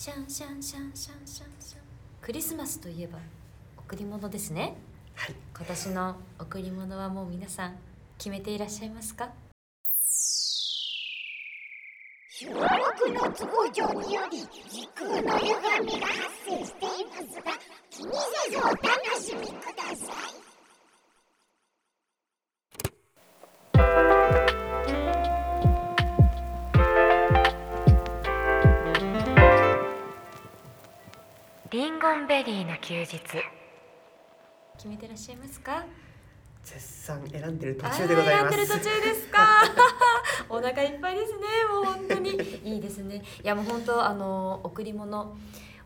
シャンシャンシャンシャンシャン。シャンクリスマスといえば贈り物ですね。はい。今年の贈り物はもう皆さん決めていらっしゃいますか？収録の都合上により時空の歪みが発生していますが気にせずお楽ンベリーの休日。決めてらっしゃいますか？絶賛選んでる途中でございます。あーやってる途中ですか？お腹いっぱいですねもう本当に。いいですね。いやもう本当あの贈り物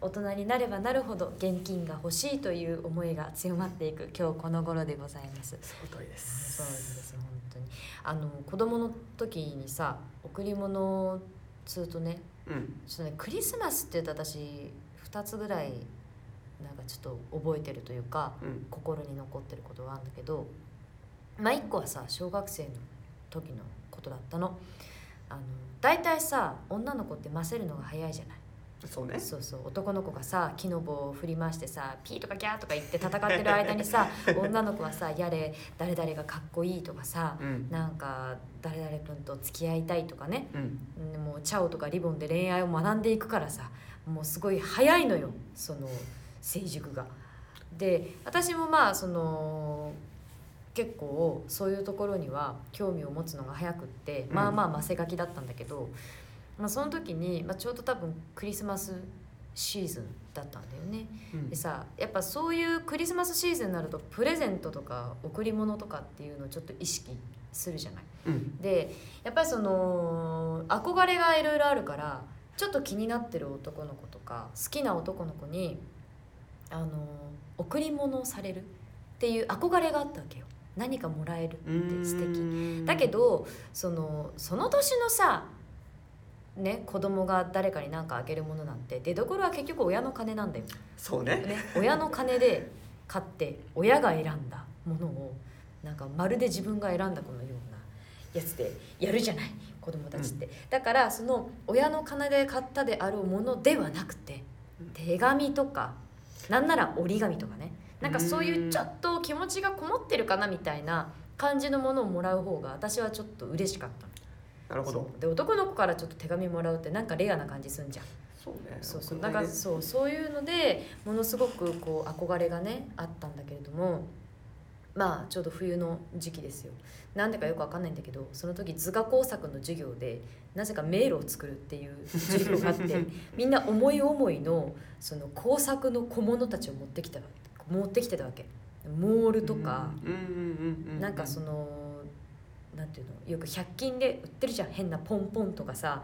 大人になればなるほど現金が欲しいという思いが強まっていく今日この頃でございます。その通りでそうなんすです本当に。あの子供の時にさ贈り物つうとねうん。ちょっとねクリスマスって言うと私2つぐらいなんかちょっと覚えてるというかうん。心に残ってることがあるんだけどまあ1個はさ小学生の時のことだったの。あの大体さ女の子ってませるのが早いじゃない。そうね。そうそう。男の子がさ木の棒を振り回してさピーとかギャーとか言って戦ってる間にさ 女の子はさやれ誰々がかっこいいとかさうん。なんか誰々君と付き合いたいとかね。うん。うんもうチャオとかリボンで恋愛を学んでいくからさもうすごい早いのよ。その成熟が。で私もまあその結構そういうところには興味を持つのが早くって、うんまあまあませがきだったんだけど、まあ、その時に、まあ、ちょうど多分クリスマスシーズンだったんだよね。うんでさやっぱそういうクリスマスシーズンになるとプレゼントとか贈り物とかっていうのをちょっと意識するじゃない。うんでやっぱりその憧れがいろいろあるからちょっと気になってる男の子とか好きな男の子にあの贈り物をされるっていう憧れがあったわけよ。何かもらえるって素敵。だけどそのその年のさね子供が誰かに何かあげるものなんて出どころは結局親の金なんだよ。そうね。ね、親の金で買って親が選んだものをなんかまるで自分が選んだこのようなやつでやるじゃない子供たちって、だからその親の金で買ったであろうものではなくて手紙とかなんなら折り紙とかね。なんかそういうちょっと気持ちがこもってるかなみたいな感じのものをもらう方が私はちょっと嬉しかったの。なるほど。で男の子からちょっと手紙もらうってなんかレアな感じすんじゃん。そうね。そうそう。送りたいねなんかそうそういうのでものすごくこう憧れがねあったんだけれどもまあちょうど冬の時期ですよ。なんでかよくわかんないんだけどその時図画工作の授業でなぜか迷路を作るっていう授業があって みんな思い思いのその工作の小物たちを持ってきた持ってきてたわけ。モールとか、なんかそのなんていうのよく100均で売ってるじゃん。変なポンポンとかさ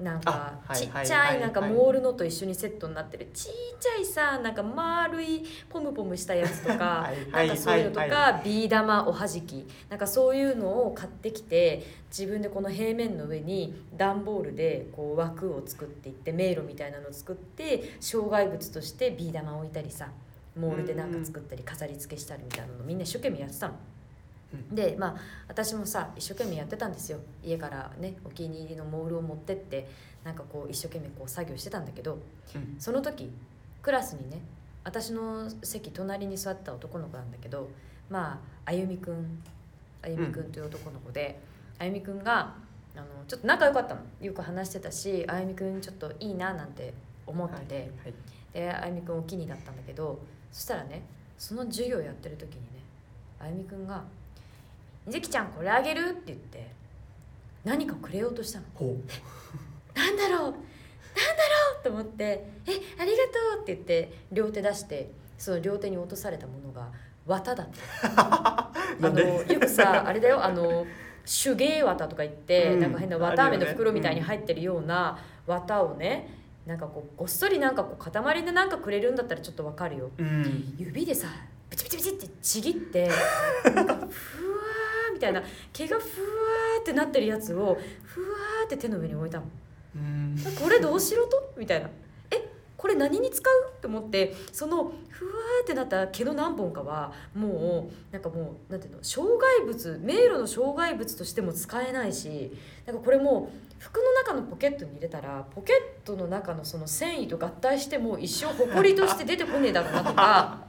なんかちっちゃいなんかはい。モールのと一緒にセットになってるちっちゃいさなんか丸いポムポムしたやつとか はいなんかそういうのとはいかビー玉おはじき。なんかそういうのを買ってきて自分でこの平面の上に段ボールでこう枠を作っていって迷路みたいなのを作って障害物としてビー玉を置いたりさモールでなんか作ったり飾り付けしたりみたいなのみんな一生懸命やってたの。でまあ私もさ一生懸命やってたんですよ。家からねお気に入りのモールを持ってってなんかこう一生懸命こう作業してたんだけどうん。その時クラスにね私の席隣に座った男の子なんだけどまああゆみくんあゆみくんという男の子で、あゆみくんがあのちょっと仲良かったの。よく話してたしあゆみくんちょっといいななんて思ってて、はいはい。であゆみくんお気にだったんだけどそしたらねその授業やってる時にねあゆみくんが「みずきちゃんこれあげる?」って言って何かくれようとしたの？ほなんだろうなんだろう？と思って「えありがとう」って言って両手出してその両手に落とされたものが綿だった。うあのよくさあれだよ。あの手芸綿とか言って、うん。なんか変な綿あめの袋みたいに入ってるような綿をねなんかこうごっそりなんかこう塊でなんかくれるんだったらちょっとわかるよ。うん。指でさピチピチピチってちぎって なんかふたいな毛がふわーってなってるやつをふわーって手の上に置いたの。うん。これどうしろと？みたいな。えこれ何に使う？と思ってそのふわーってなった毛の何本かはもうなんかもうなんていうの？障害物迷路の障害物としても使えないしなんかこれもう服の中のポケットに入れたらポケットの中のその繊維と合体しても一生ほこりとして出てこねえだろうなとか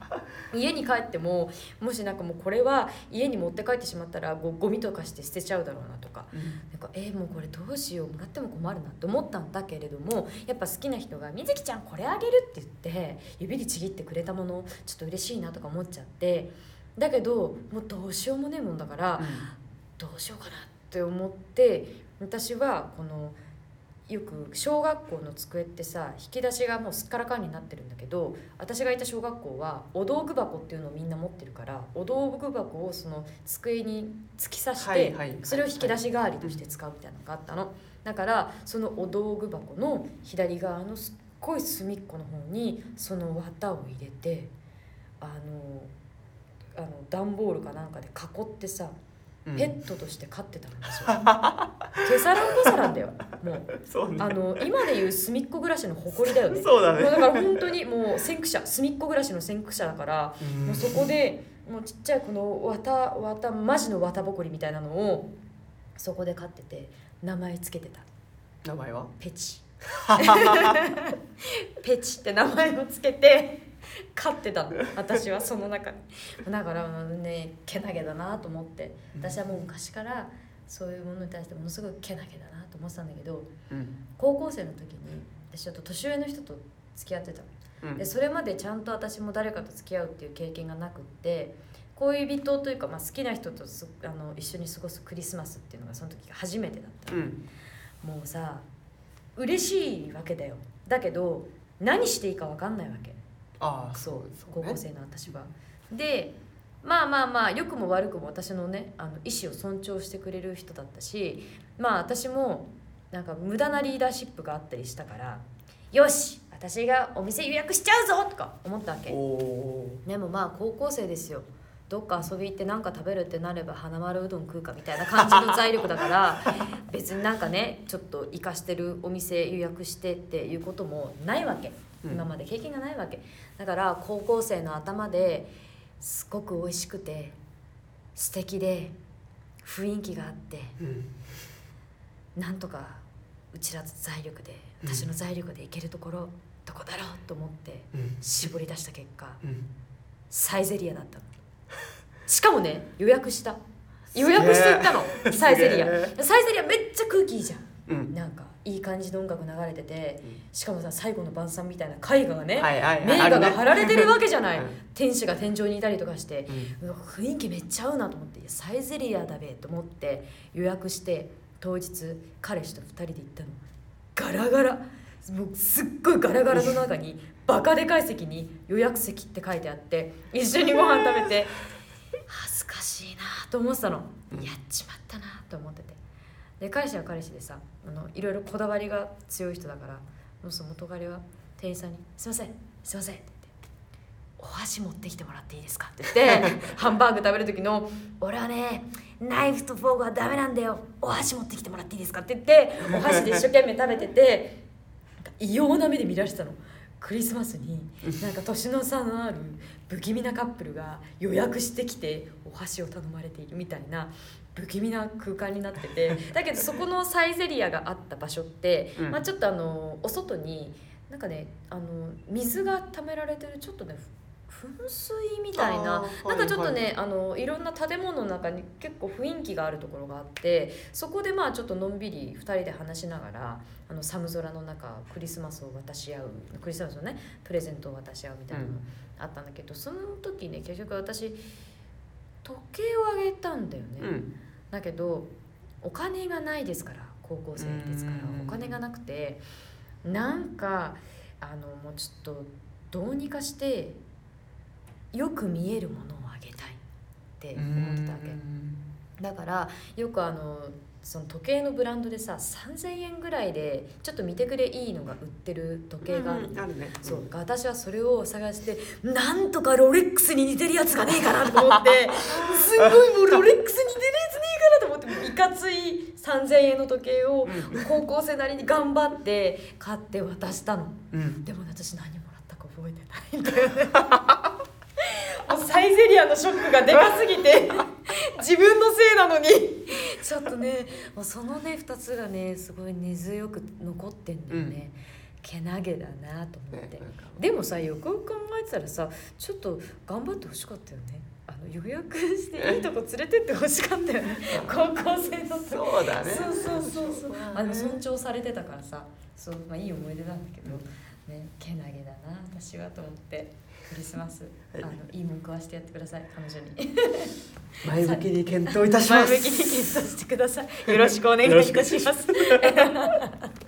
家に帰ってももしなんかもうこれは家に持って帰ってしまったらゴゴミとかして捨てちゃうだろうなとか。なんかえー、もうこれどうしようもらっても困るなって思ったんだけれどもやっぱ好きな人が「みずきちゃんこれあげる」って言って指でちぎってくれたものちょっと嬉しいなとか思っちゃってだけどもうどうしようもねえもんだから、どうしようかなって思って私はこのよく小学校の机ってさ引き出しがもうすっからかんになってるんだけど私がいた小学校はお道具箱っていうのをみんな持ってるからお道具箱をその机に突き刺して、それを引き出し代わりとして使うみたいなのがあったの。だからそのお道具箱の左側のすっごい隅っこの方にその綿を入れてあのあの段ボールかなんかで囲ってさうんペットとして飼ってたんですよ。手皿んこ皿んだよ。もうねあの今でいう隅っこ暮らしの誇りだよね。そうだねもうだから本当にもう先駆者隅っこ暮らしの先駆者だから、もうそこでもうちっちゃいこの綿綿マジの綿ぼこりみたいなのをそこで飼ってて名前つけてた名前は？ペチ。ペチって名前をつけて飼ってたの。私はその中にだからねけなげだなと思って。私はもう昔からそういうものに対してものすごいけなげだなと思ってたんだけどうん。高校生の時に私ちょっと年上の人と付き合ってたの。うん。でそれまでちゃんと私も誰かと付き合うっていう経験がなくって恋人というか、まあ、好きな人とすあの一緒に過ごすクリスマスっていうのがその時が初めてだったの。うん。もうさ嬉しいわけだよ。だけど何していいか分かんないわけああそうそうね。高校生の私は。でまあまあまあ良くも悪くも私のねあの意思を尊重してくれる人だったしまあ私もなんか無駄なリーダーシップがあったりしたからよし私がお店予約しちゃうぞとか思ったわけ。でもまあ高校生ですよどっか遊び行って何か食べるってなれば花丸うどん食うかみたいな感じの財力だから 別になんかねちょっと生かしてるお店予約してっていうこともないわけ。うん。今まで経験がないわけ。だから高校生の頭ですごく美味しくて素敵で雰囲気があってうん。なんとかうちら財力でうん私の財力で行けるところどこだろうと思ってうん。絞り出した結果うん。サイゼリアだったのしかもね予約した。予約して行ったの。サイゼリア。サイゼリアめっちゃ空気いいじゃん。うん。なんかいい感じの音楽流れててうん。しかもさ最後の晩餐みたいな絵画がね、はいはいはい。名画が貼られてるわけじゃない、うん。天使が天井にいたりとかしてうん。雰囲気めっちゃ合うなと思ってサイゼリアだべと思って予約して当日彼氏と2人で行ったの。ガラガラ。もうすっごいガラガラの中にバカでかい席に予約席って書いてあって一緒にご飯食べて恥ずかしいなと思ってたの、うんやっちまったなと思っててで彼氏は彼氏でさあのいろいろこだわりが強い人だからもうその元彼は店員さんに「すいませんすいません」って言って「お箸持ってきてもらっていいですか?」って言って ハンバーグ食べる時の「俺はねナイフとフォークはダメなんだよお箸持ってきてもらっていいですか?」って言ってお箸で一生懸命食べてて異様な目で見られてたの。クリスマスになんか年の差のある不気味なカップルが予約してきてお箸を頼まれているみたいな不気味な空間になってて だけどそこのサイゼリアがあった場所って、うん。まあ、ちょっとあのお外になんかねあの水が溜められてるちょっとねふ噴水みたいななんかちょっとね、はい。あのいろんな建物の中に結構雰囲気があるところがあってそこでまあちょっとのんびり2人で話しながらあの寒空の中クリスマスを渡し合うクリスマスのねプレゼントを渡し合うみたいなのうん。あったんだけど、その時ね結局私時計をあげたんだよね。うん。だけどお金がないですから高校生ですからうん。お金がなくてなんかあのもうちょっとどうにかしてよく見えるものをあげたいって思ってたわけ。だからよくあのその時計のブランドでさ3,000円ぐらいでちょっと見てくれいいのが売ってる時計があるの。うんあるね。そう私はそれを探してなんとかロレックスに似てるやつがねえかなと思って すごいもうロレックスに似てるやつねえかなと思っっていかつい3,000円の時計を高校生なりに頑張って買って渡したの。うん。でもね私何もらったか覚えてないんだよね イゼリアのショックがでかすぎて 自分のせいなのに。ちょっとねもうそのね2つがねすごい根強く残ってんだよね、けなげだなと思って、ねでもさよく考えてたらさちょっと頑張ってほしかったよね。あの予約していいとこ連れてってほしかったよね。高校生の時。そうだね。そうそうそう。そうだね。あの尊重されてたからさ。そう、まあ、いい思い出なんだけど、ねけなげだな私はと思ってクリスマス、はい。あのいいもん食わしてやってください彼女に。前向きに検討いたします。前向きに検討してください。よろしくお願いいたします